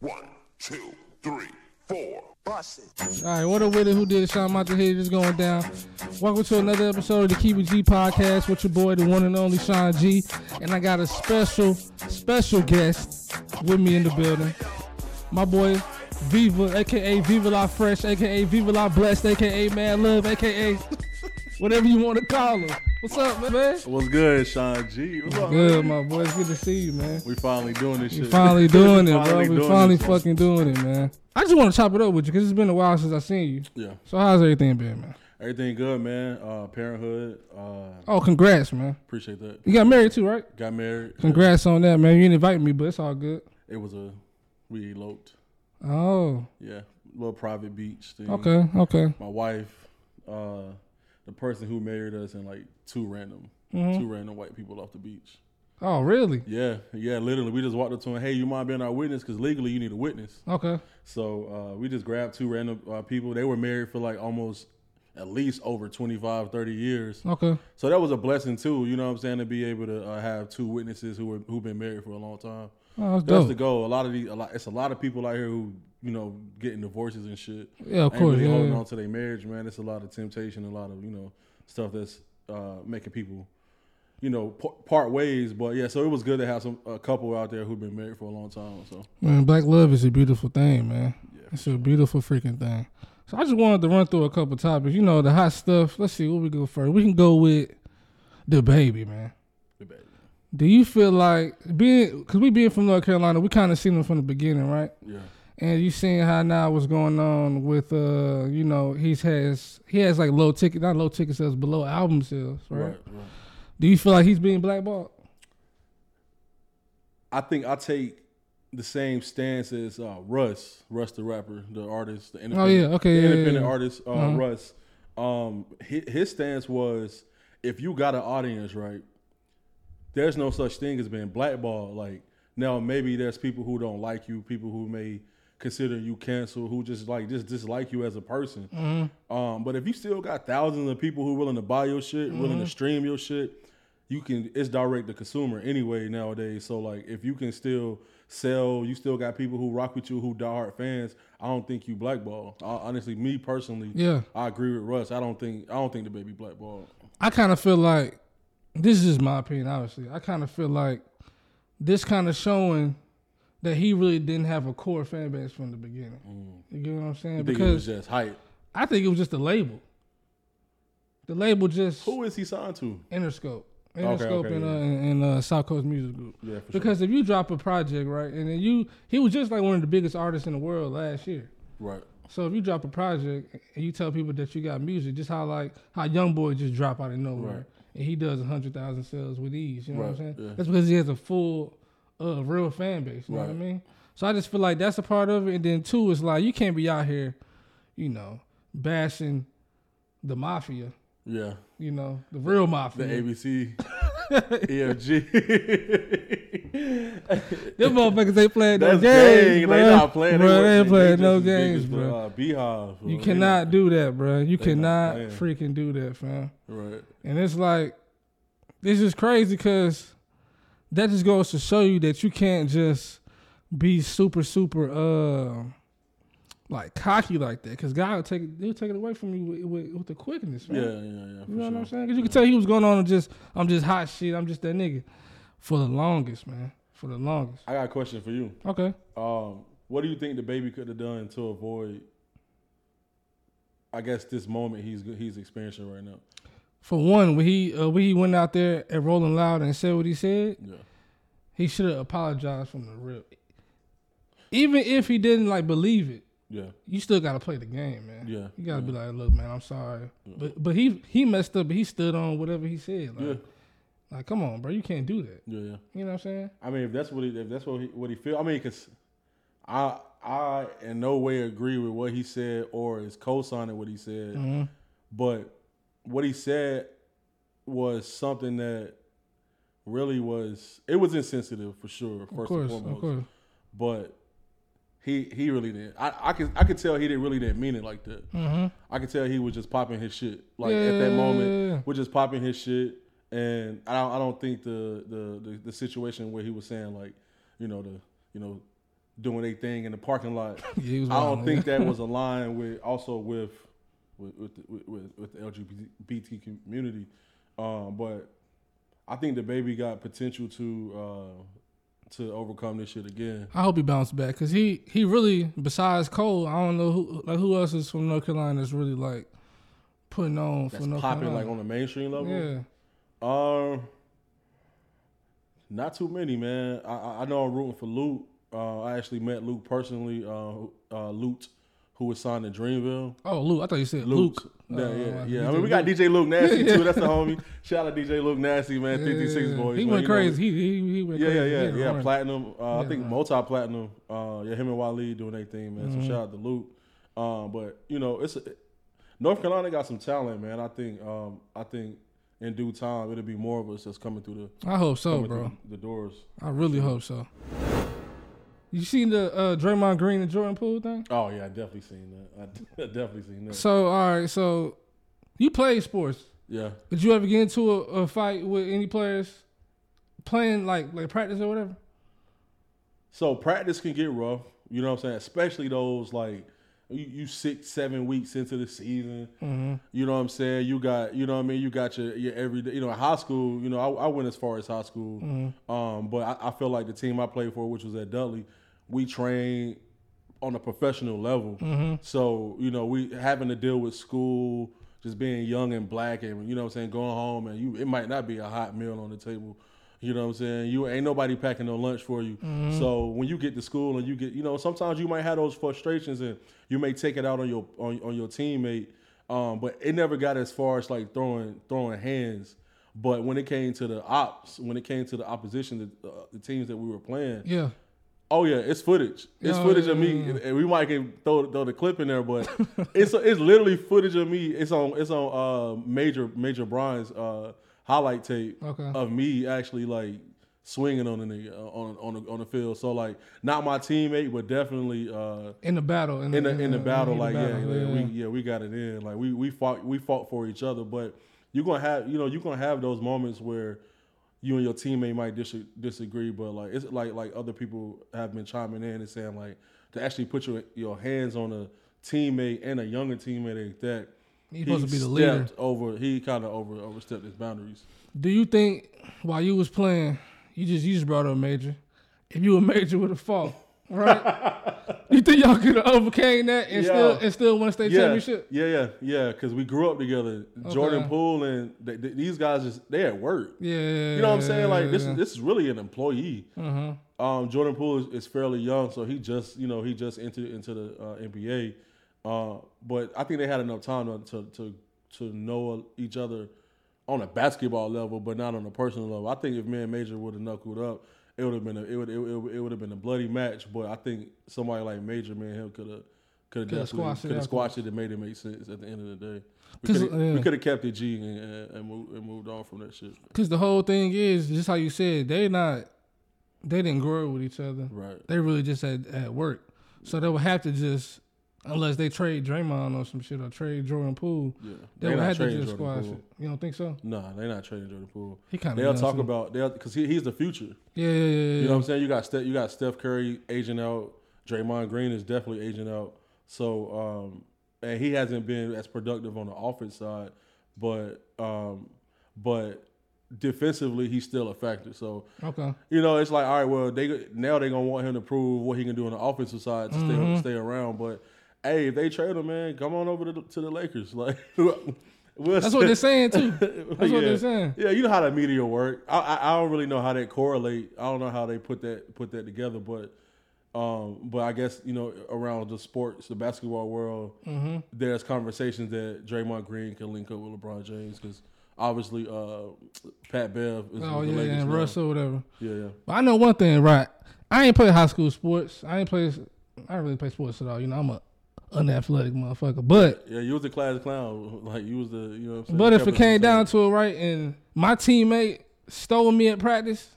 One, two, three, four. Bust it. All right, what a winner? Who did it? Sean Monte here, just going down. Welcome to another episode of the Keep It G podcast with your boy, the one and only Sean G. And I got a special, special guest with me in the building. My boy, Viva, aka Viva La Fresh, aka Viva La Blessed, aka Man Love, aka whatever you want to call him. What's up, man? What's good, Sean G? What's up, Good, man? my boy. It's good to see you, man. We finally doing this shit. We shit. finally doing it, bro. Finally We finally this. fucking doing it, man. I just want to chop it up with you because it's been a while since I seen you. Yeah, So how's everything been, man? everything good, man. Uh, parenthood. Uh, Oh, congrats, man. appreciate that. You got married too, right? Got married. Congrats on that, man. You didn't invite me, but it's all good. It was a we eloped. Oh, Yeah, little private beach thing. okay, okay. My wife, uh, the person who married us, and like two random, Mhm. two random white people off the beach. Oh, really? Yeah, yeah. Literally, we just walked up to him. Hey, you mind being our witness? Because legally, you need a witness. Okay. So uh, we just grabbed two random uh, people. They were married for like almost at least over 25, 30 years. Okay. So that was a blessing too, you know what I'm saying, to be able to uh, have two witnesses who were who've been married for a long time. Oh, that's That's the goal. A lot of these, a lot, it's a lot of people out here who, you know, getting divorces and shit. yeah, of course. really Yeah, holding yeah. on to their marriage, man. It's a lot of temptation, a lot of you know stuff that's uh, making people, you know, p- part ways. But yeah, so it was good to have some a couple out there who've been married for a long time. So Man, black love is a beautiful thing, man. yeah, It's a beautiful freaking thing. So I just wanted to run through a couple topics. You know, the hot stuff. Let's see what we go first. We can go with DaBaby, man. the bad. Do you feel like being because we being from North Carolina, we kind of seen them from the beginning, right? Yeah, And you seeing how now what's going on with uh, you know, he's has he has like low ticket, not low ticket sales, but low album sales, right? right, right. Do you feel like he's being blackballed? I think I take the same stance as uh, Russ, Russ the rapper, the artist, the Oh independent, yeah, okay, yeah, independent yeah. artist, uh, Uh-huh. Russ. Um, his, his stance was if you got an audience, right, there's no such thing as being blackballed. Like now, maybe there's people who don't like you, people who may consider you cancel, who just like just dislike you as a person. Mm-hmm. Um, but if you still got thousands of people who willing to buy your shit, willing Mm-hmm. to stream your shit, you can. It's direct to consumer anyway nowadays. So like, if you can still sell, you still got people who rock with you, who diehard fans. I don't think you blackball. I, honestly, me personally, Yeah. I agree with Russ. I don't think I don't think DaBaby blackball. I kind of feel like this is just my opinion. Obviously, I kind of feel like this kind of showing that he really didn't have a core fan base from the beginning. You get what I'm saying? I think it was Because just hype. I think it was just the label. The label just Who is he signed to? Interscope, Interscope, okay, and, yeah. uh, and, and uh, South Coast Music Group. Yeah, for Because if you drop a project right, and then you he was just like one of the biggest artists in the world last year. Right. So if you drop a project and you tell people that you got music, just how like how Young Boy just drop out of nowhere Right. And he does hundred thousand sales with ease. You know what I'm saying? yeah. That's because he has a full, uh, real fan base. You know what I mean? So I just feel like that's a part of it. And then two is like you can't be out here, you know, bashing the mafia. Yeah. You know, the real mafia. The. ABC, EFG. Them motherfuckers ain't playing no That's games, bro. They not playing. Bro, work- they ain't playing just no games, bro. Uh, Beehive. You They cannot do that, bro. You They cannot freaking do that, fam. Right. And it's like, this is crazy because that just goes to show you that you can't just be super, super, uh, like cocky like that. Because God will take it, he'll take it away from you with, with, with the quickness, Yeah, man. yeah, yeah. For You know sure. what I'm saying? Because you can tell he was going on and just, I'm just hot shit. I'm just that nigga for the longest, man. For the longest. I got a question for you. Okay. Um, what do you think DaBaby could have done to avoid? I guess this moment he's he's experiencing right now. For one, when he uh, when he went out there at Rolling Loud and said what he said, Yeah. he should have apologized from the rip. Even if he didn't like believe it, Yeah. you still gotta play the game, man. Yeah. You gotta be like, look, man, I'm sorry, but but he he messed up, but he stood on whatever he said. Like, Yeah. like come on, bro, you can't do that. Yeah. Yeah. You know what I'm saying? I mean, if that's what he, if that's what he, what he feel, I mean, cause I, I in no way agree with what he said or is co-signing what he said, Mhm. but what he said was something that really was, it was insensitive for sure. First Of course, and foremost, of course. but he he really didn't. I I could I could tell he didn't really didn't mean it like that. Mm-hmm. I could tell he was just popping his shit. Like at that moment, Yeah. was just popping his shit. And I don't I don't think the, the the the situation where he was saying like, you know, the you know, doing a thing in the parking lot. Yeah, I don't think yeah. that was aligned with also with with with the, with, with, with the LGBT community. Um, but I think DaBaby got potential to uh, to overcome this shit again. I hope he bounced back because he he really besides Cole, I don't know who like who else is from North Carolina that's really like putting on That's for North popping Carolina. like on the mainstream level. yeah, Um, not too many, man. I- I, know I'm rooting for Lute. Uh, I actually met Lute personally. Uh, uh, Lute, who was signed to Dreamville. oh Luke, I thought you said Luke. Luke. Yeah, Uh, yeah, yeah. I mean, we got Luke. DJ Luke Nasty Yeah. too. That's the homie. Shout out DJ Luke Nasty, man. Yeah, 56 yeah, boys. He man. went You crazy. he, he he went yeah, crazy. yeah, He yeah, yeah. Platinum. Uh, I think multi platinum. Uh, yeah, him and Wally doing their thing, man. Mm-hmm. So shout out to Luke. Um, but you know, it's a, North Carolina got some talent, man. I think. Um, I think in due time it'll be more of us that's coming through the I hope so, bro. the doors. I really hope so. You seen the uh, Draymond Green and Jordan Poole thing? Oh yeah, I definitely seen that. I definitely seen that. So all right, so you play sports. Yeah. Did you ever get into a, a fight with any players playing like like practice or whatever? So practice can get rough. You know what I'm saying? Especially those like you, you six, seven weeks into the season. Mm-hmm. You know what I'm saying? You got, you know what I mean? You got your, your everyday, you know, high school, you know, I, I went as far as high school. Mm-hmm. Um, but I, I feel like the team I played for, which was at Dudley, we train on a professional level. Mm-hmm. So, you know, we having to deal with school, just being young and black and, you know what I'm saying, going home and you, it might not be a hot meal on the table. You know what I'm saying? You ain't nobody packing no lunch for you. So when you get to school and you get, you know, sometimes you might have those frustrations and you may take it out on your on, on your teammate. Um, but it never got as far as like throwing throwing hands. But when it came to the ops, when it came to the opposition, the, uh, the teams that we were playing, Yeah. Oh yeah, it's footage. It's Yeah, footage of me, and we might can throw throw the clip in there, but it's it's literally footage of me. It's on it's on uh, major major Brian's uh, highlight tape Okay. of me actually like swinging on the nigga uh, on on the, on the field. So like not my teammate, but definitely uh, In the battle. in the in the battle. Like yeah, yeah, we yeah we got it in. Like we we fought we fought for each other, but you're gonna have you know you're gonna have those moments where you and your teammate might dis- disagree, but like it's like like other people have been chiming in and saying like to actually put your your hands on a teammate and a younger teammate like that. He's supposed to be the leader. Over, he kind of over overstepped his boundaries. Do you think while you was playing, you just you just brought up a major? If you a major with a fault, right? you think y'all could have overcame that and Yeah. still and still won a state Yeah, championship? yeah, yeah, yeah. Because we grew up together. Jordan Okay. Poole and th- th- these guys just they at work. Yeah. You know what I'm saying? Like this yeah. is this is really an employee. Mm-hmm. Um, Jordan Poole is, is fairly young, so he just you know he just entered into the uh, NBA. Uh, but I think they had enough time to, to to to know each other on a basketball level, but not on a personal level. I think if me and Major would have knuckled up, it would have been a, it would it, would- it would have been a bloody match. But I think somebody like Major, man, Hill could have could have squashed it could have squashed it and made it make sense at the end of the day. We could have yeah. we could have kept it G and, and, and, moved, and moved on from that shit. Because the whole thing is just how you said they not they didn't grow up with each other. Right. They really just at, at work, so they would have to just unless they trade Draymond or some shit or trade Jordan Poole, Yeah. they They would have to just squash it. You don't think so? Nah, they're not trading Jordan Poole. He kind of They'll talk about they'll because he, he's the future. yeah, yeah, yeah, yeah. You know what I'm saying? You got Steph, you got Steph Curry aging out. Draymond Green is definitely aging out. So um, and he hasn't been as productive on the offense side, but um, but defensively he's still a factor. So Okay. you know it's like all right, well they now they're gonna want him to prove what he can do on the offensive side to Mm-hmm. stay stay around. But hey, if they trade him, man, come on over to the, to the Lakers. Like we'll That's what they're saying too. That's what yeah. they're saying. Yeah, you know how the media work. I, I I don't really know how that correlate. I don't know how they put that put that together, but um, but I guess you know around the sports, the basketball world, Mm-hmm. there's conversations that Draymond Green can link up with LeBron James because obviously uh, Pat Bev is Oh the yeah, Lakers and now. Russell, whatever. Yeah, yeah. But I know one thing, right? I ain't play high school sports. I ain't play. I didn't really play sports at all. You know, I'm a unathletic motherfucker. But Yeah, you was the class clown. Like you was the, you know. What I'm saying? but if it came down to it, right, and my teammate stole me at practice,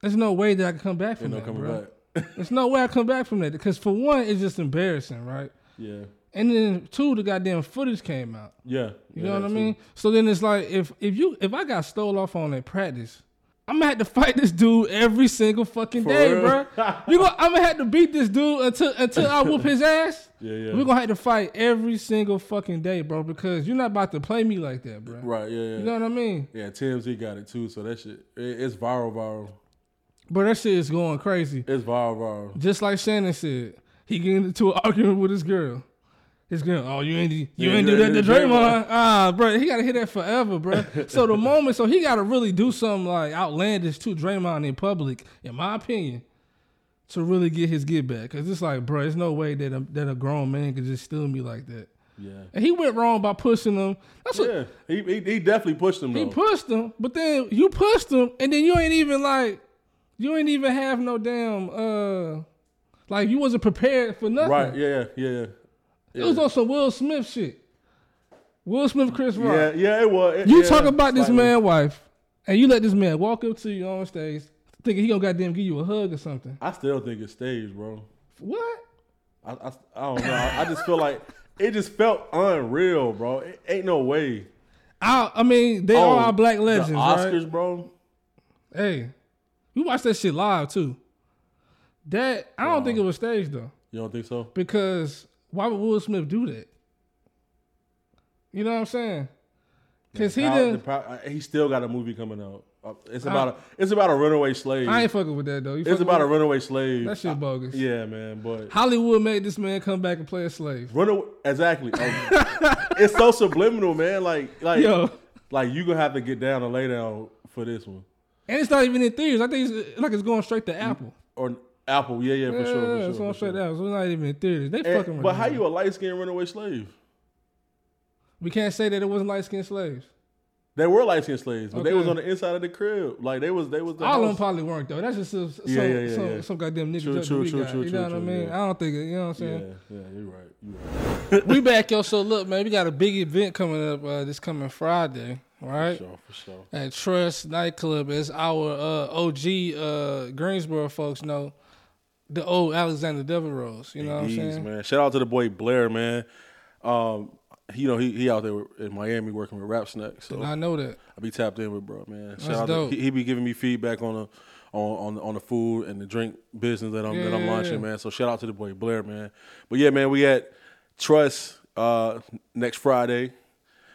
there's no way that I can come back from ain't that, bro. back. There's no way I come back from that because for one, it's just embarrassing, right? Yeah, And then two, the goddamn footage came out. yeah. You yeah, know what I mean? So then it's like if if you if I got stole off on at practice, I'm gonna have to fight this dude every single fucking day, real? bro. You go, I'm gonna have to beat this dude until until I whoop his ass. Yeah, yeah. We're gonna have to fight every single fucking day, bro, because you're not about to play me like that, bro. Right, yeah, yeah. You know what I mean? yeah, TMZ got it too, so that shit, it, it's viral, viral. But that shit is going crazy. It's viral, viral. Just like Shannon said, he getting into an argument with his girl. His girl, oh, you ain't you Yeah, ain't do that to Draymond. Ah, bro, he gotta hit that forever, bro. so the moment, so he gotta really do something like outlandish to Draymond in public, in my opinion, to really get his get back. Cause it's like, bro, there's no way that a, that a grown man could just steal me like that. Yeah. And he went wrong by pushing him. That's what Yeah, he, he he definitely pushed him he pushed him, but then you pushed him, and then you ain't even like, you ain't even have no damn, uh, like you wasn't prepared for nothing. right? Yeah, yeah, yeah. It was on some Will Smith shit. Will Smith, Chris Rock. Yeah, yeah, it was. It- You yeah, talk about this man wife, and you let this man walk up to you on stage, thinking he gonna goddamn give you a hug or something. I still think it's staged, bro. What? I, I, I don't know. I, I just feel like it just felt unreal, bro. It ain't no way. I, I mean, they Oh, are our black legends, Oscars, right? bro. Hey, we watched that shit live too. That I don't think it was staged though, You don't think so? because why would Will Smith do that? You know what I'm saying? Because he didn't. uh, he still got a movie coming out. Uh, It's about a it's about a runaway slave. I ain't fucking with that though. It's about a runaway slave. that shit bogus. Yeah, man, but Hollywood made this man come back and play a slave. runaway exactly. Um, it's so subliminal, man. Like like Yo, like you gonna have to get down and lay down for this one and it's not even in theaters. I think it's like it's going straight to Apple. or Apple. Yeah, yeah, for yeah, sure, for it's sure. going for straight sure. to Apple. So it's not even in theaters. They And- fucking. but how you a light skinned runaway slave? We can't say that it wasn't light skinned slaves. They were light skinned slaves, but they was on the inside of the crib. Like they was they was the All of them probably weren't though. That's just some, some, Yeah, yeah, yeah, some, yeah. some goddamn niggas True, that true, true, true, you true, know what I true, mean? yeah. I don't think it, you know what I'm Yeah, saying. yeah, you're right. You're right. we back, yo. So look, man, we got a big event coming up uh, this coming Friday, right? For sure, for sure. At Trust Nightclub, as our uh, OG uh, Greensboro folks know, the old Alexander Devereaux. You know what I'm Jeez, saying? man. Shout out to the boy Blair, man. Um, you know he he out there in Miami working with Rap Snack, so I know that. I be tapped in with bro, man. Shout That's out dope. To, he, he be giving me feedback on the on on on the food and the drink business that I'm that I'm Yeah. launching, man. So shout out to the boy Blair, man. But yeah, man, we at Trust uh, next Friday.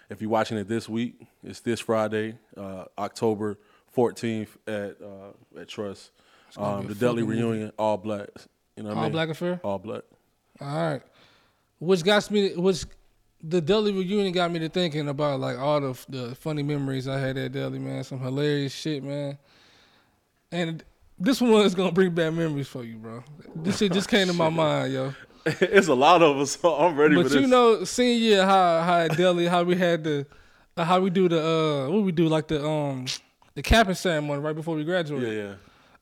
If you're watching it this week, it's this Friday, uh, October 14th at uh, at Trust. Um, the fucking reunion, all black. You know what I All mean? black affair. All black. All right. Which got me, which the Dudley reunion got me to thinking about like all the the funny memories I had at Dudley, man. Some hilarious shit, man. And this one is gonna bring back memories for you, bro. This shit just came to my mind, yo. it's a lot of us, so I'm ready for But you know, senior year, how how at Dudley, how we had the, uh, how we do the uh, what we do like the um the capping ceremony right before we graduate. yeah, yeah.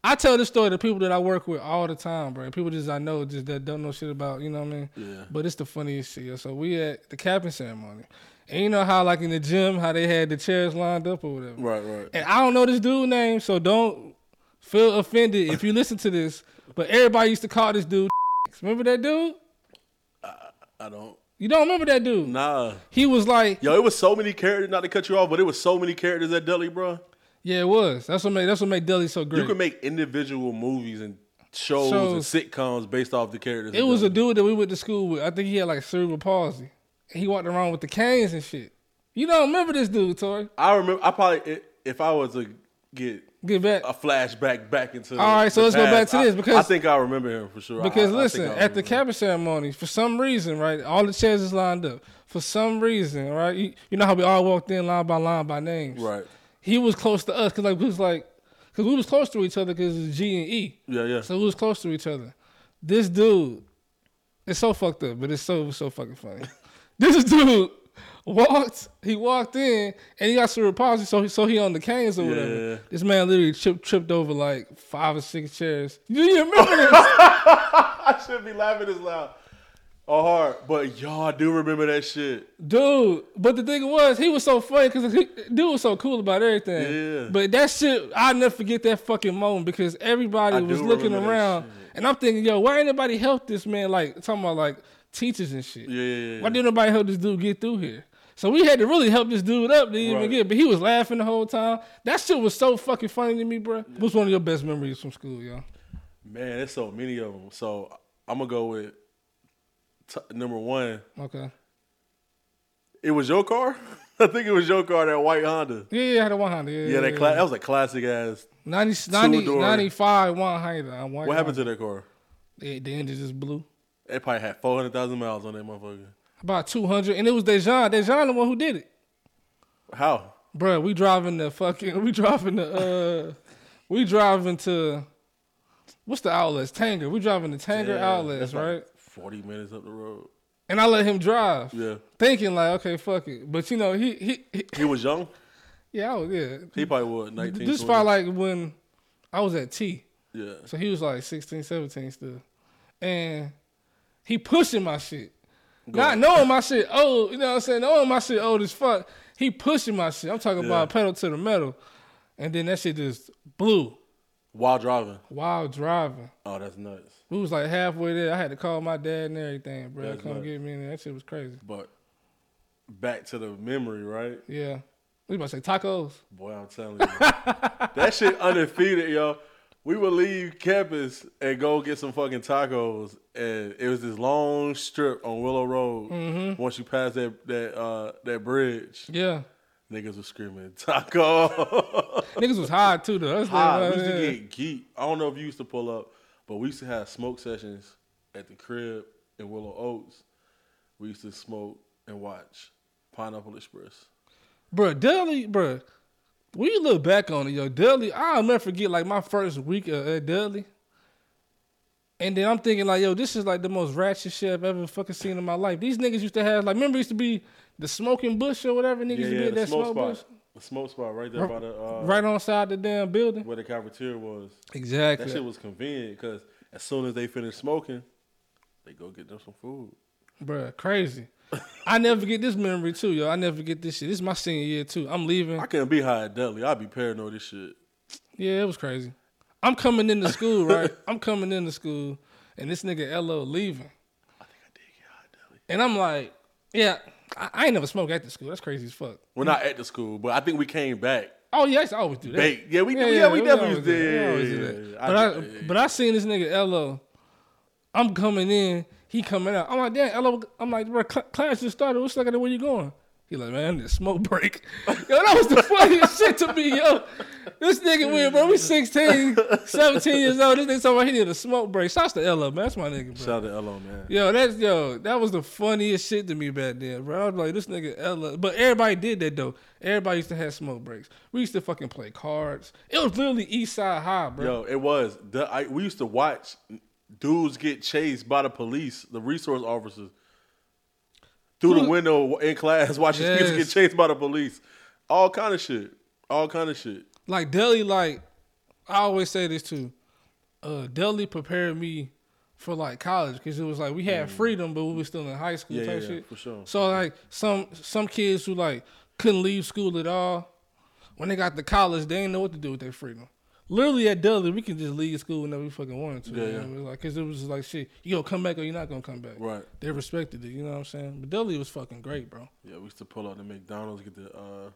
I tell this story to people that I work with all the time, bro. People just I know just that don't know shit about, you know what I mean? Yeah. But it's the funniest shit. So we at the capping ceremony. And you know how like in the gym, how they had the chairs lined up or whatever. Right, right. And I don't know this dude name, so don't feel offended if you listen to this. But everybody used to call this dude Remember that dude? I don't. You don't remember that dude? Nah. He was like, Yo, it was so many characters. Not to cut you off, but it was so many characters at Dudley, bro. Yeah, it was. That's what made that's what made Dudley so great. You could make individual movies and shows, Shows. and sitcoms based off the characters. It was a dude that we went to school with. I think he had like cerebral palsy. And he walked around with the canes and shit. You don't remember this dude, Tori? I remember. I probably if I was to get Get back. a flashback back into. All right, so the let's go back to I- this, because- I think I remember him for sure. Because I- I listen, at the capping ceremony, for some reason, right, all the chairs is lined up. For some reason, right, you, you know how we all walked in line by line by names. right. He was close to us because like we was like, because we was close to each other because it's G and E. Yeah, yeah. So we was close to each other. This dude, it's so fucked up, but it's so so fucking funny. this dude walked, he walked in and he got cerebral palsy, so he, so he on the canes or whatever. Yeah. This man literally tripped tripped over like five or six chairs. You remember this? I shouldn't be laughing this loud. Oh, hard, but y'all do remember that shit. Dude, but the thing was, he was so funny because dude was so cool about everything. Yeah. But that shit, I'll never forget that fucking moment because everybody I was looking around, and I'm thinking, yo, why ain't nobody help this man? Like talking about like teachers and shit. Yeah, yeah, yeah. Why didn't nobody help this dude get through here? So we had to really help this dude up to even Right. get. But he was laughing the whole time. That shit was so fucking funny to me, bro. What's one of your best memories from school, y'all? Man, there's so many of them. So I'm gonna go with t- number one. Okay. It was your car. I think it was your car, that white Honda. Yeah, yeah, I had a 100. Yeah, Yeah, that cla- that was a classic ass. 90, 90, Two-door. 95 100. I What happened to that car? The, the engine just blew. It probably had four hundred thousand miles on that motherfucker. About 200. And it was Dejan. Dejan the one who did it. How? Bruh, we driving the fucking, we driving the, uh, we driving to, what's the outlets? Tanger. We driving the Tanger Yeah, outlets, like right? Forty minutes up the road. And I let him drive. Yeah, Thinking like, okay, fuck it. But you know, he, he, he he was young. yeah, I was, yeah. He probably was nineteen. This 20. probably like when I was at T. yeah. So he was like 16, 17 still. And he pushing my shit. Not knowing my shit old, you know what I'm saying? Knowing my shit old as fuck. He pushing my shit. I'm talking Yeah. about pedal to the metal. And then that shit just blew While driving. while driving. Oh, that's nuts. We was like halfway there. I had to call my dad and everything, bro. That's Come nuts. get me in there. That shit was crazy. But back to the memory, right? Yeah. We about to say tacos. Boy, I'm telling you, that shit undefeated, yo. We would leave campus and go get some fucking tacos, and it was this long strip on Willow Road. Mm-hmm. Once you pass that that uh, that bridge, Yeah. Niggas was screaming taco. Niggas was high too though. That's High. the- We used to get geek. I don't know if you used to pull up, but we used to have smoke sessions at the crib in Willow Oaks. We used to smoke and watch Pineapple Express. Bruh, Dudley, bruh, when you look back on it, yo, Dudley, I'll never forget like my first week at, at Dudley. And then I'm thinking like, yo, this is like the most ratchet shit I've ever fucking seen in my life. These niggas used to have like, remember used to be the smoking bush or whatever niggas Yeah, used to be yeah, at that smoke smoke spot. bush, The smoke spot right there by the uh, right on side the damn building. where the cafeteria was. Exactly. That shit was convenient because as soon as they finish smoking, they go get them some food. Bruh, crazy. I never forget this memory too, yo. I never forget this shit. This is my senior year too. I'm leaving. I can't be high at Dudley. I'd be paranoid this shit. Yeah, it was crazy. I'm coming into school, right? I'm coming into school, and this nigga Lo leaving. I think I did get high at Dudley. And I'm like, yeah, I, I ain't never smoked at the school. That's crazy as fuck. We're not at the school, but I think we came back. Oh yeah, I used to always do that. Bake. Yeah, we yeah, we, definitely always used do to. We Yeah, always yeah, do that. But I- I, but I seen this nigga Lo. I'm coming in, he coming out. I'm like, damn, Lo. I'm like, bro, cl- class just started. What's like, where you going? He like, man, I need a smoke break. Yo, that was the funniest shit to me, yo. This nigga weird, bro. We 16, 17 years old. This nigga talking about he need a smoke break. Shouts to Lo, man. That's my nigga, bro. Shout out to Elo, man. Yo, that's yo, that was the funniest shit to me back then, bro. I was like, this nigga Ella. But everybody did that though. Everybody used to have smoke breaks. We used to fucking play cards. It was literally East Side High, bro. Yo, it was. The, I, we used to watch dudes get chased by the police, the resource officers, through the window in class, watching kids Yes. get chased by the police. All kind of shit. All kind of shit. Like Dudley, like I always say this too. Uh, Dudley prepared me for like college because it was like we had freedom, but we were still in high school Mm. Yeah, type yeah, shit. for sure. So like some some kids who like couldn't leave school at all, when they got to college, they didn't know what to do with their freedom. Literally at Dudley, we can just leave school whenever we fucking wanted to. Yeah, you yeah. know? It was like, cause it was just like shit. You gonna come back or you're not gonna come back. Right. They respected it. You know what I'm saying? But Dudley was fucking great, bro. Yeah, we used to pull out the McDonald's, get the uh,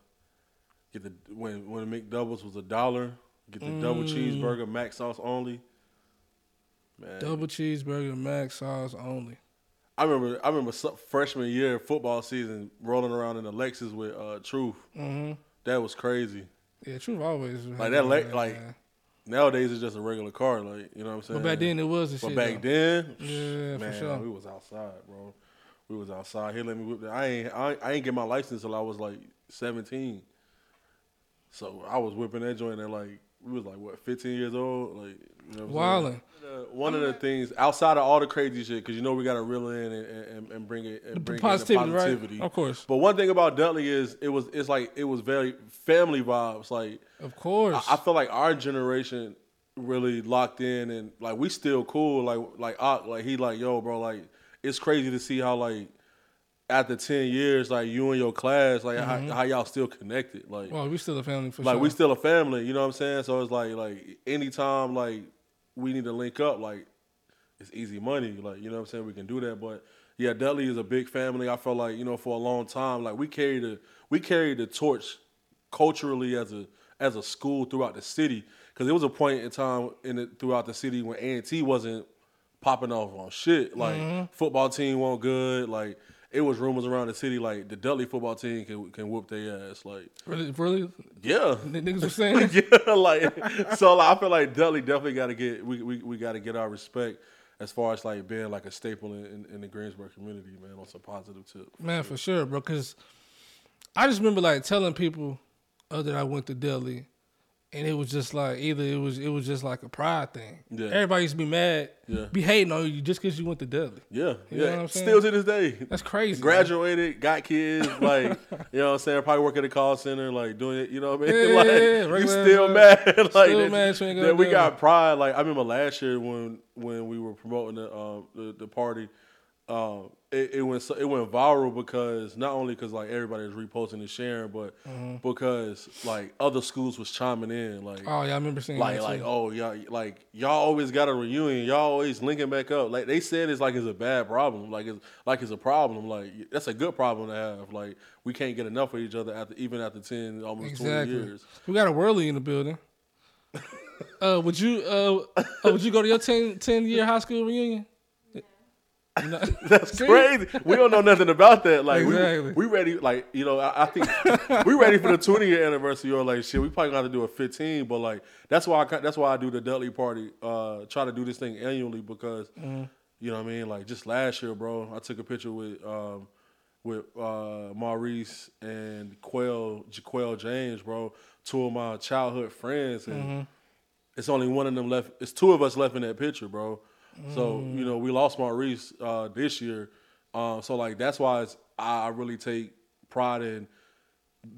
get the when when the McDoubles was a dollar, get the double Mm. cheeseburger, mac sauce only. Man, Double cheeseburger, mac sauce only. I remember I remember freshman year football season rolling around in the Lexus with uh, Truth. Mm-hmm. That was crazy. Yeah, truth always Like that, le- like nowadays it's just a regular car, like you know what I'm saying. But back then it was the But shit. back though. then, Yeah, for man, sure. we was outside, bro. We was outside. He let me whip that. I ain't, I, ain't- I ain't get my license till I was like 17. So I was whipping that joint at like we was like what 15 years old, like you know what I'm saying? Uh, one of the things outside of all the crazy shit, because you know we got to reel in and, and, and bring it and The bring positivity, in the positivity, right? Of course. But one thing about Dudley is it was it's like it was very family vibes. Like Of course. I, I feel like our generation really locked in and like we still cool. Like like Ock, like he like yo, bro. Like it's crazy to see how like after ten years, like you and your class, like how, how y'all still connected. Like well, we still a family for like sure. we still a family. You know what I'm saying? So it's like like anytime like we need to link up, like it's easy money. Like you know what I'm saying, we can do that. But yeah, Dudley is a big family. I felt like you know for a long time, like we carried the we carried the torch culturally as a as a school throughout the city because there was a point in time in it throughout the city when A and T wasn't popping off on shit. Like mm-hmm. football team wasn't good. Like it was rumors around the city like the Dudley football team can can whoop their ass. Like Really, really, yeah, N- niggas were saying. yeah, like so. Like, I feel like Dudley definitely got to get we we, we got to get our respect as far as like being like a staple in, in, in the Greensboro community, man. On some positive tip. Man, for sure, bro. Because I just remember like telling people uh, that I went to Dudley, and it was just like either it was it was just like a pride thing. Yeah. Everybody used to be mad, Yeah. be hating on you just because you went to Dudley. Yeah, You know yeah. what I'm saying? Still to this day, That's crazy. graduated, got kids, like you know what I'm saying. Probably work at a call center, like doing it. You know what I mean? Yeah, like yeah, you still mad? like Still that, mad you that we got pride. Like I remember last year when when we were promoting the um, the, the party. Um, it, it went so, it went viral because not only because like everybody was reposting and sharing, but because like other schools was chiming in, like Oh yeah, I remember seeing like that like oh y'all like y'all always got a reunion. Y'all always linking back up. Like they said it's like it's a bad problem. Like it's like it's a problem. Like that's a good problem to have. Like we can't get enough of each other after even after 10 almost exactly. 20 years. We got a whirly in the building. uh, would you uh, uh, would you go to your 10, 10 year high school reunion? You know- that's See? crazy we don't know nothing about that like Exactly. we, we ready like you know I, I think we ready for the 20 year anniversary or like shit we probably got to do a 15 but like that's why I that's why I do the Dudley party uh try to do this thing annually because you know what I mean like just last year bro I took a picture with um with uh, Maurice and Quell, Jaquel James, bro, two of my childhood friends, and it's only one of them left. It's two of us left in that picture, bro. So you know we lost Maurice uh, this year, uh, so like that's why I really take pride in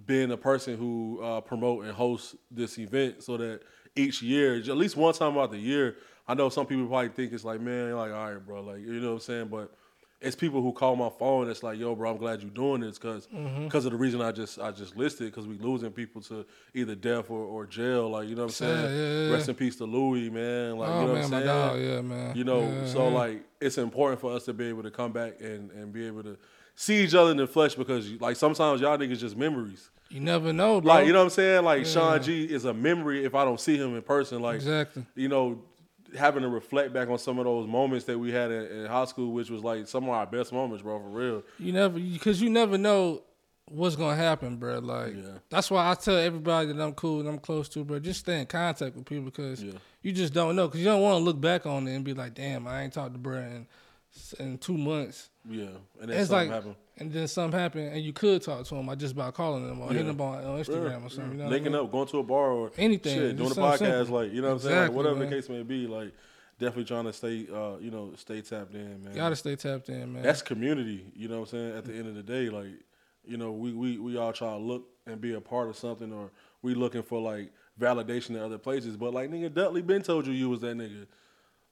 being a person who uh, promote and host this event, so that each year, at least one time out the year, I know some people probably think it's like, man, like all right, bro, like you know what I'm saying, but it's people who call my phone. It's like, yo, bro, I'm glad you're doing this because mm-hmm. of the reason I just I just listed because we losing people to either death or, or jail. Like you know what I'm saying. Yeah, yeah, Rest in peace to Louis, man. Like oh you know man, what I'm saying. dog, yeah, man. You know, so like it's important for us to be able to come back and, and be able to see each other in the flesh because like sometimes y'all niggas just memories. you never know, bro. Like you know what I'm saying? Like Sean G is a memory if I don't see him in person. Like exactly. you know, having to reflect back on some of those moments that we had in, in high school, which was like some of our best moments, bro, for real. You never, because you never know what's gonna happen, bro. Like Yeah. that's why I tell everybody that I'm cool and I'm close to, bro. Just stay in contact with people because Yeah. you just don't know. Because you don't want to look back on it and be like, damn, I ain't talked to bro in, in two months. Yeah, and then it's something like, happened. And then something happened, and you could talk to him. I just by calling them or hitting Yeah. them on, on Instagram or something. You know what I linking mean? up, going to a bar or Anything, shit, doing a podcast, simple. like you know what I'm saying, like, whatever man. the case may be, like definitely trying to stay, uh, you know, stay tapped in, man. Gotta stay tapped in, man. That's community, you know what I'm saying? At the end of the day, like, you know, we, we, we all try to look and be a part of something or we looking for like validation in other places. But like nigga Dudley been told you you was that nigga.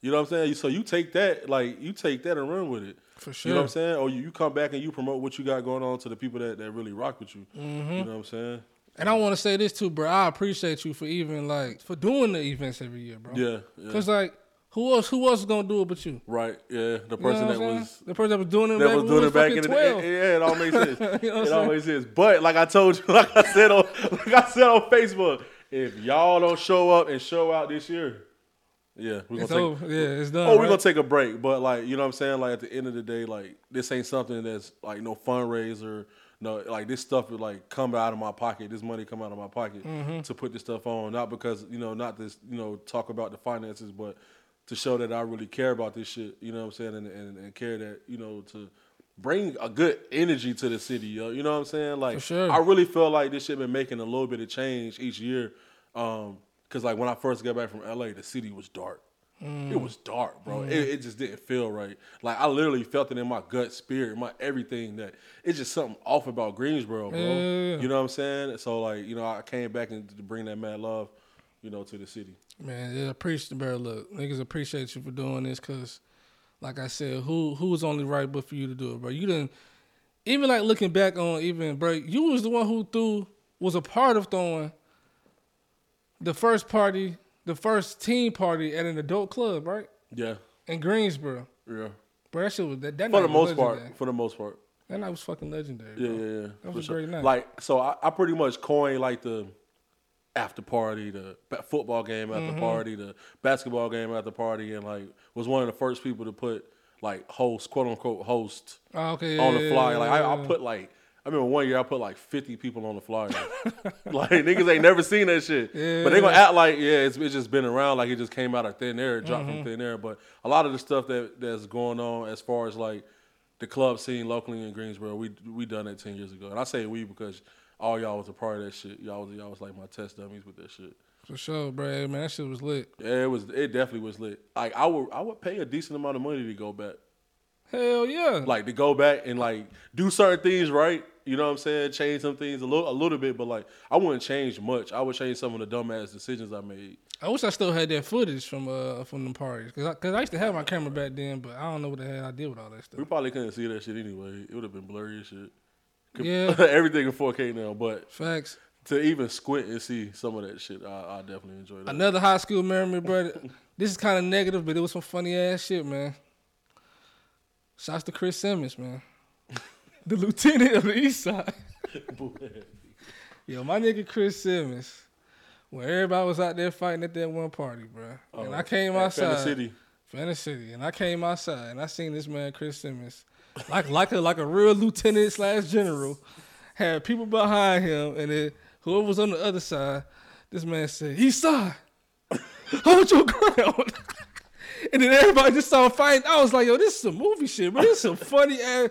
You know what I'm saying? So you take that, like you take that and run with it. For sure. You know what I'm saying? Or you, you come back and you promote what you got going on to the people that, that really rock with you. Mm-hmm. You know what I'm saying? and I want to say this too, bro. I appreciate you for even like for doing the events every year, bro. Yeah. yeah. Cause like, who else? Who else is gonna do it but you? Right. Yeah. The You know person that was the person that was doing it. that was doing it back in the 12. day. Yeah, it all makes sense. You know it all makes sense. But like I told you, like I said on like I said on Facebook, if y'all don't show up and show out this year, yeah, we're It's gonna over. take. Yeah, it's done. Oh, we're right? gonna take a break, but like you know what I'm saying. Like at the end of the day, like this ain't something that's like no fundraiser. No, like this stuff is like come out of my pocket. This money come out of my pocket Mm-hmm. to put this stuff on. Not because you know, not this you know talk about the finances, but to show that I really care about this shit. You know what I'm saying, and and, and care that you know to bring a good energy to the city. Yo. You know what I'm saying? Like sure. I really feel like this shit been making a little bit of change each year. Um, cause like when I first got back from LA, the city was dark. Mm. It was dark, bro. It, it just didn't feel right. Like I literally felt it in my gut, spirit, my everything that it's just something off about Greensboro, bro. Yeah. You know what I'm saying? So like, you know, I came back and to bring that mad love, you know, to the city. Man, yeah, appreciate the bro. Look, niggas appreciate you for doing this because, like I said, who who was only right but for you to do it, bro? You didn't even like looking back on even bro. You was the one who threw was a part of throwing the first party, the first team party at an adult club, right? Yeah. in Greensboro. Yeah. Bro, that shit was that, that For the most legendary. part. For the most part. That night was fucking legendary. Yeah, bro. yeah, yeah. That was a sure. great night. Like, so I, I pretty much coined like the after party, the football game after Mm-hmm. party, the basketball game after party, and like was one of the first people to put like host, quote unquote, host Oh, okay, on yeah, the flyer. Like I, yeah, I put like. I remember one year I put like 50 people on the flyer. like niggas ain't never seen that shit. But they gonna act like, yeah, it's, it's just been around like it just came out of thin air, dropped Mm-hmm. from thin air. But a lot of the stuff that that's going on as far as like the club scene locally in Greensboro, we we done that 10 years ago. And I say we because all y'all was a part of that shit. Y'all was y'all was like my test dummies with that shit. For sure, bro. Hey, Man, that shit was lit. Yeah, it was it definitely was lit. Like I would I would pay a decent amount of money to go back. Hell yeah. like to go back and like do certain things right. You know what I'm saying? Change some things a little, a little bit, but like I wouldn't change much. I would change some of the dumbass decisions I made. I wish I still had that footage from uh from the parties because I, cause I used to have my camera back then, but I don't know what the hell I did with all that stuff. We probably couldn't see that shit anyway. It would have been blurry as shit. Yeah. everything in 4K now, but Facts. to even squint and see some of that shit, I, I definitely enjoy that. Another high school memory, bro. this is kind of negative, but it was some funny ass shit, man. Shouts to Chris Simmons, man. The lieutenant of the East Side. Yo, my nigga Chris Simmons. When everybody was out there fighting at that one party, bro. and I came outside. Fender City. Fantasy City, and I came outside and I seen this man Chris Simmons, like like a like a real lieutenant slash general, had people behind him, and then whoever was on the other side, this man said, "East side, hold your ground." And then everybody just started fighting. I was like, yo, this is some movie shit, bro. This is some funny ass,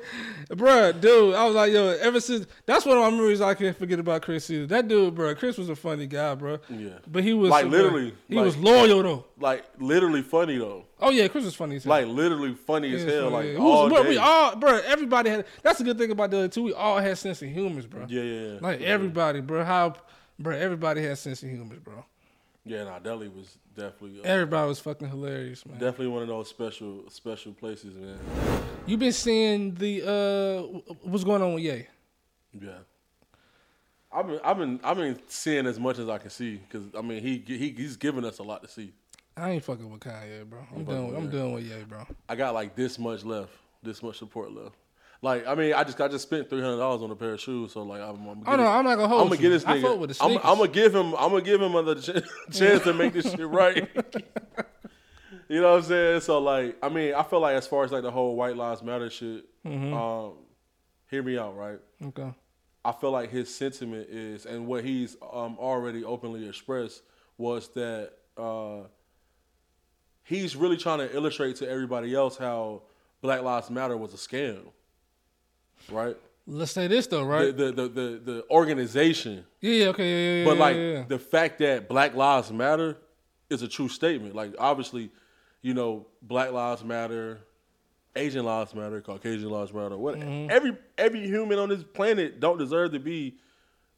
bro, dude. I was like, yo, ever since that's one of my memories I can't forget about Chris. Either. That dude, bro, Chris was a funny guy, bro. Yeah. but he was Like, literally, he like- was loyal though. Like literally funny though. Oh yeah, Chris was funny. As hell. Like literally funny as hell. Like yeah. Who's- all bro, day. we all, bro. Everybody had. That's a good thing about the other two. We all had sense of humor, bro. yeah, yeah, yeah. Like everybody, bro. How, bro? Everybody had sense of humor, bro. Yeah, nah, Dudley was definitely uh, Everybody was fucking hilarious, man. definitely one of those special special places, man. You been seeing the uh, what's going on with Ye? Yeah. I've been, I've been, I've been seeing as much as I can see because I mean he, he, he's giving us a lot to see. I ain't fucking with Kanye, bro. I'm fucking done. with I'm done with Ye, bro. I got like this much left, this much support left. Like I mean, I just, I just spent three hundred dollars on a pair of shoes, so like I'm, I'm Oh no, I'm not gonna hold I'm gonna you. get this I nigga. fuck with the I'm. I'm gonna give him. I'm gonna give him another ch- chance to make this shit right. you know what I'm saying? So like, I mean, I feel like as far as like the whole White Lives Matter shit, Mm-hmm. um, hear me out, right? okay. I feel like his sentiment is, and what he's um, already openly expressed was that uh, he's really trying to illustrate to everybody else how Black Lives Matter was a scam, right? Let's say this though, right? The, the, the the the organization, yeah, yeah, okay, yeah, yeah, yeah. but like yeah, yeah. the fact that Black Lives Matter is a true statement. Like obviously, you know, Black Lives Matter, Asian Lives Matter, Caucasian Lives Matter. What Mm-hmm. every every human on this planet don't deserve to be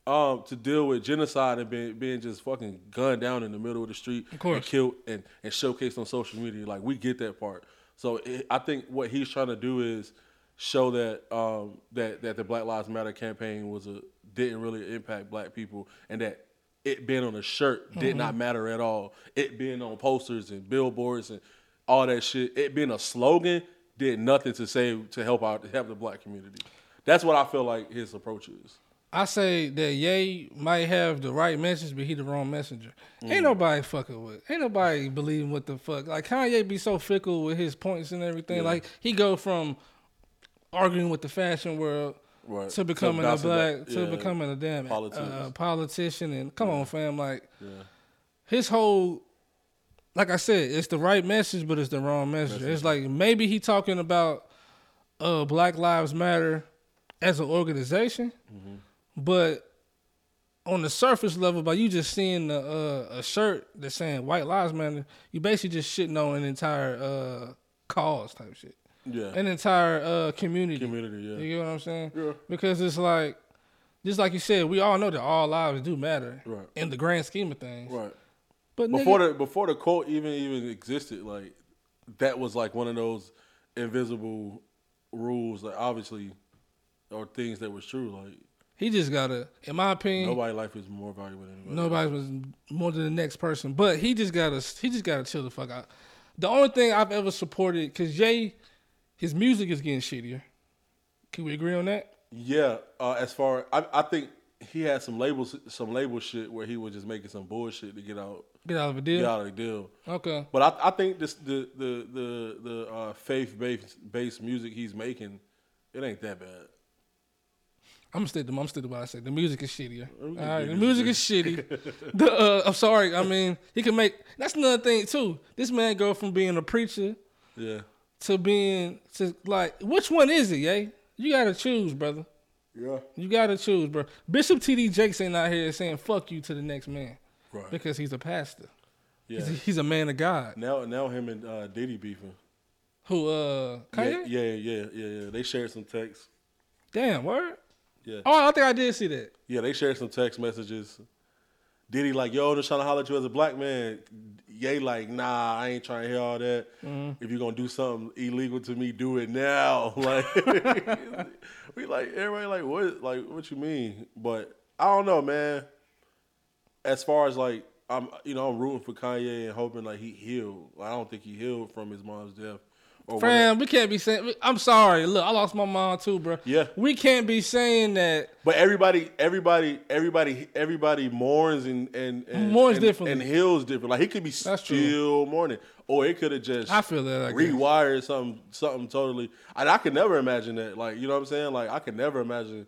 um to deal with genocide and being being just fucking gunned down in the middle of the street course. and killed and and showcased on social media. Like we get that part. So it, I think what he's trying to do is show that um that that the Black Lives Matter campaign was a didn't really impact black people and that it being on a shirt did not matter at all. It being on posters and billboards and all that shit, it being a slogan did nothing to say to help out to help the black community. That's what I feel like his approach is. I say that Ye might have the right message, but he the wrong messenger. Mm. Ain't nobody fucking with. Ain't nobody believing what the fuck. Like Kanye be so fickle with his points and everything. Like he go from arguing with the fashion world Right. to becoming a black to yeah. becoming a damn uh, politician. And come on, fam, like Yeah. his whole. Like I said, it's the right message, but it's the wrong message. It's like maybe he talking about uh, Black Lives Matter as an organization, Mm-hmm. but on the surface level, by you just seeing the, uh, a shirt that's saying White Lives Matter, you basically just shitting on an entire uh, cause type shit, Yeah. an entire uh, community. community, yeah. You get what I'm saying? Yeah. Because it's like, just like you said, we all know that all lives do matter Right. in the grand scheme of things. Right. But Before nigga, the before the quote even even existed, like that was like one of those invisible rules that obviously or things that was true. Like he just gotta, in my opinion, nobody's life is more valuable than anybody. Nobody was more than the next person, but he just gotta he just gotta chill the fuck out. The only thing I've ever supported, because Jay, his music is getting shittier. Can we agree on that? Yeah, uh, as far I, I think he had some labels, some label shit where he was just making some bullshit to get out, Get out of a deal. get out of the deal. Okay. But I, I think this the the the the uh, faith based based music he's making, it ain't that bad. I'm still I'm still what I said. The music is shittier. All right, the music is shitty. the uh, I'm sorry. I mean, he can make. That's another thing too. This man go from being a preacher Yeah, to being to like which one is it, yay? You gotta choose, brother. yeah, You gotta choose, bro. Bishop T.D. Jakes ain't out here saying "fuck you" to the next man right. because he's a pastor. Yeah. He's, he's a man of God. Now now him and uh, Diddy beefing. Who? Uh, Yeah, Kanye? yeah, yeah, yeah, yeah. They shared some texts. Damn, word. Yeah, Oh, I think I did see that. yeah. They shared some text messages. Diddy like, yo, just trying to holler at you as a black man. Ye like, nah, I ain't trying to hear all that. Mm-hmm. If you're gonna do something illegal to me, do it now. Like, we like everybody like what? Like, what you mean? But I don't know, man. As far as like, I'm, you know, I'm rooting for Kanye and hoping like he healed. I don't think he healed from his mom's death. Oh, or whatever. Fam, we can't be saying. I'm sorry. Look, I lost my mom too, bro. Yeah. We can't be saying that. But everybody, everybody, everybody, everybody mourns and and, and Mourns and, differently. and heals different. Like he could be That's true. still mourning, or it could have just I feel that. I guess. rewired something, something totally. And I could never imagine that. Like you know what I'm saying? Like I could never imagine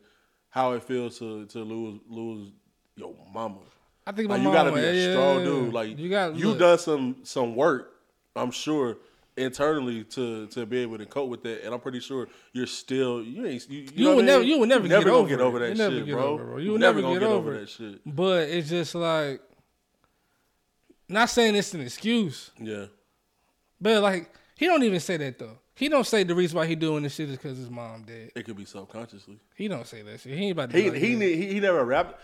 how it feels to to lose lose your mama. I think my Like you got to be a yeah, strong yeah, dude. Like you got. you look, done some some work. I'm sure internally to to be able to cope with that, and I'm pretty sure you're still you ain't you, you, You know would never- mean? you would never You're get gonna over get over that never shit, bro. over bro. You would never never gonna get get over over that shit. But it's just like. Not saying it's an excuse, Yeah, but like he don't even say that though. He don't say the reason why he doing this shit is because his mom dead. it could be subconsciously. He don't say that shit. He ain't about to. He like he, he he never rapped.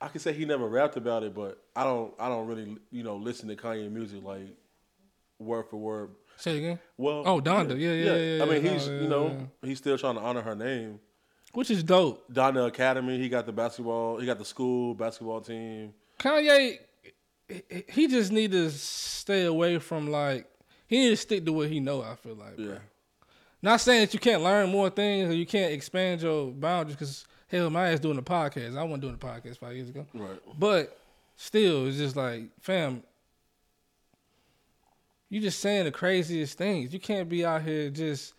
I can say he never rapped about it, but I don't I don't really you know listen to Kanye music like word for word. Say it again. Well, Oh, Donda. Yeah, yeah, yeah, I mean, yeah. he's you yeah, know he's still trying to honor her name. Which is dope. Donda Academy. He got the basketball. He got the school basketball team. Kanye, he- he just need to stay away from like he need to stick to what he know. I feel like, bro. Yeah, Not saying that you can't learn more things or you can't expand your boundaries. Because hell, my ass doing the podcast. I wasn't doing the podcast five years ago. right. But still, it's just like, fam, you just saying the craziest things. You can't be out here just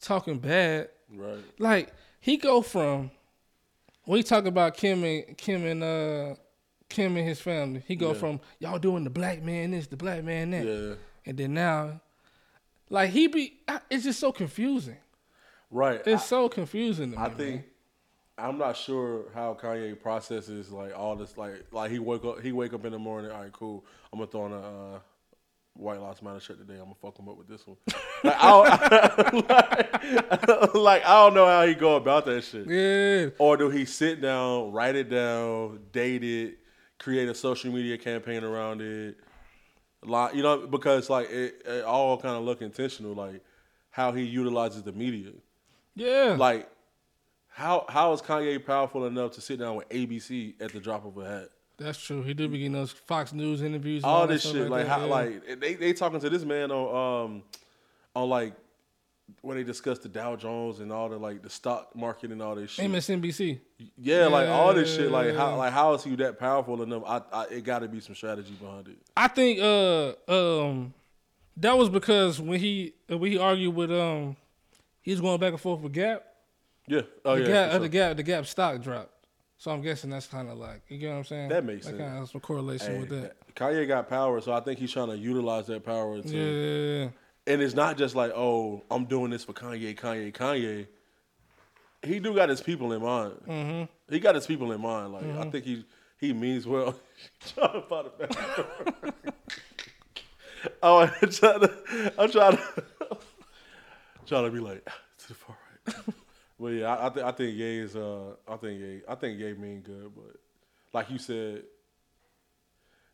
talking bad. Right. Like he go from when he talk about Kim and Kim and uh Kim and his family. He go Yeah. from y'all doing the black man this, the black man that, Yeah. and then now, like he be, it's just so confusing. Right. It's so confusing to me. I man. think I'm not sure how Kanye processes like all this. Like, like he wake up, he wake up in the morning. All right, cool. I'm gonna throw on a uh, White Lives Matter shirt today. I'm gonna fuck him up with this one. Like, I don't, like, like, I don't know how he go about that shit. Yeah, Or do he sit down, write it down, date it, create a social media campaign around it? Like, you know, because like it, it all kind of look intentional. Like how he utilizes the media. yeah. Like, how how is Kanye powerful enough to sit down with ABC at the drop of a hat? That's true. He do be getting those Fox News interviews. and All that this shit, like, that, how, yeah. like they they talking to this man on um on like when they discuss the Dow Jones and all the like the stock market and all this shit. MSNBC. Yeah, like all this shit, like how like how is he that powerful enough? I, I it got to be some strategy behind it. I think uh um that was because when he uh, when he argued with um he was going back and forth with Gap. Yeah, oh the yeah, Gap uh, the. Gap the Gap stock dropped. So I'm guessing that's kind of like you get what I'm saying. That makes that sense. Kind of has some correlation Hey, with that. Kanye got power, so I think he's trying to utilize that power to. Yeah, yeah, yeah. And it's not just like, oh, I'm doing this for Kanye, Kanye, Kanye. He do got his people in mind. Mm-hmm. He got his people in mind. Like I think he he means well. trying to find a door. oh, I'm trying to. I'm trying to. trying to be like to the far right. But yeah, I, I think I think Ye is. Uh, I think Ye. I think Ye mean good, but like you said,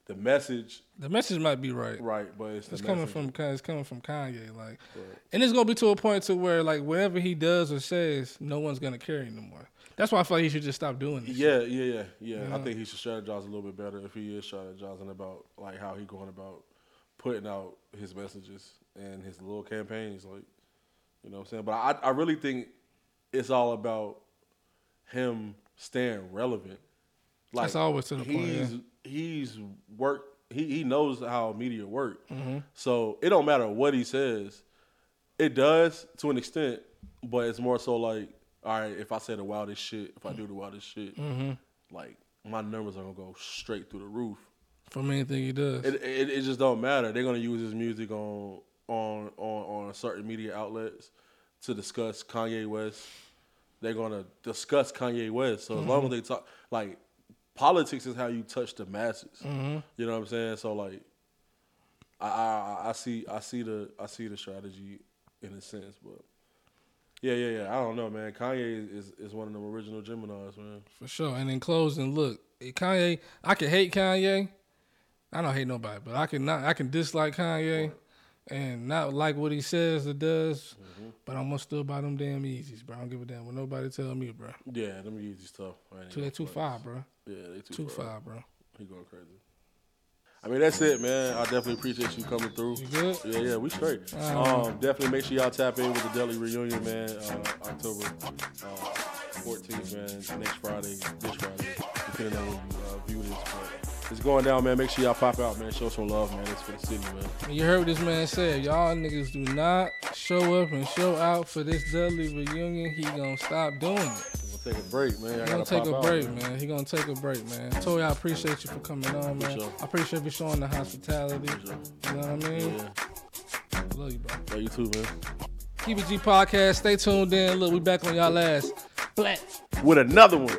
the message The message might be right. right, but it's, It's coming message. from it's coming from Kanye, like, Right. and it's gonna be to a point to where like whatever he does or says, no one's gonna care anymore. That's why I feel like he should just stop doing this. Yeah, yeah, yeah, yeah. I think he should strategize a little bit better if he is strategizing about like how he going about putting out his messages and his little campaigns, like you know what I'm saying. But I I really think it's all about him staying relevant. Like That's always to the point, he's, yeah. He's worked. He he knows how media work. Mm-hmm. So it don't matter what he says. It does to an extent, but it's more so like, all right, if I say the wildest shit, if I do the wildest shit, Mm-hmm. like my numbers are gonna go straight through the roof. From anything he does. It, it it just don't matter. They're gonna use his music on on on on certain media outlets to discuss Kanye West. They're gonna discuss Kanye West. So as long as they talk, like politics is how you touch the masses. Mm-hmm. You know what I'm saying? So like, I, I I see I see the I see the strategy in a sense, but yeah yeah yeah. I don't know, man. Kanye is is one of them original Gemini's, man. For sure. And in closing, look, Kanye, I can hate Kanye. I don't hate nobody, but I can not I can dislike Kanye and not like what he says or does. But I'm gonna still buy them damn Yeezys, bro. I don't give a damn what nobody tell me, bro. Yeah, them Yeezy stuff. I ain't Two they two five, bro. Yeah, they too, Two far. five, bro. He going crazy. I mean, that's it, man. I definitely appreciate you coming through. You good? Yeah, yeah, we straight. Alright. Um, definitely make sure y'all tap in with the Dudley reunion, man. Uh, October uh, 14th, man. Next Friday, this Friday, depending on when you uh, view this. But it's going down, man. Make sure y'all pop out, man. Show some love, man. It's for the city, man. You heard what this man said. Y'all niggas do not show up and show out for this Dudley reunion. He gonna stop doing it. We'll take a break, man. Y'all He gonna take a out, break, man. He gonna take a break, man. Toy, I appreciate you for coming on, man. sure. I appreciate you showing the hospitality. sure. You know what I mean? Yeah, Love you, bro. yeah, you too, man. TBG podcast. Stay tuned in. Look, we back on y'all last. Black. With another one.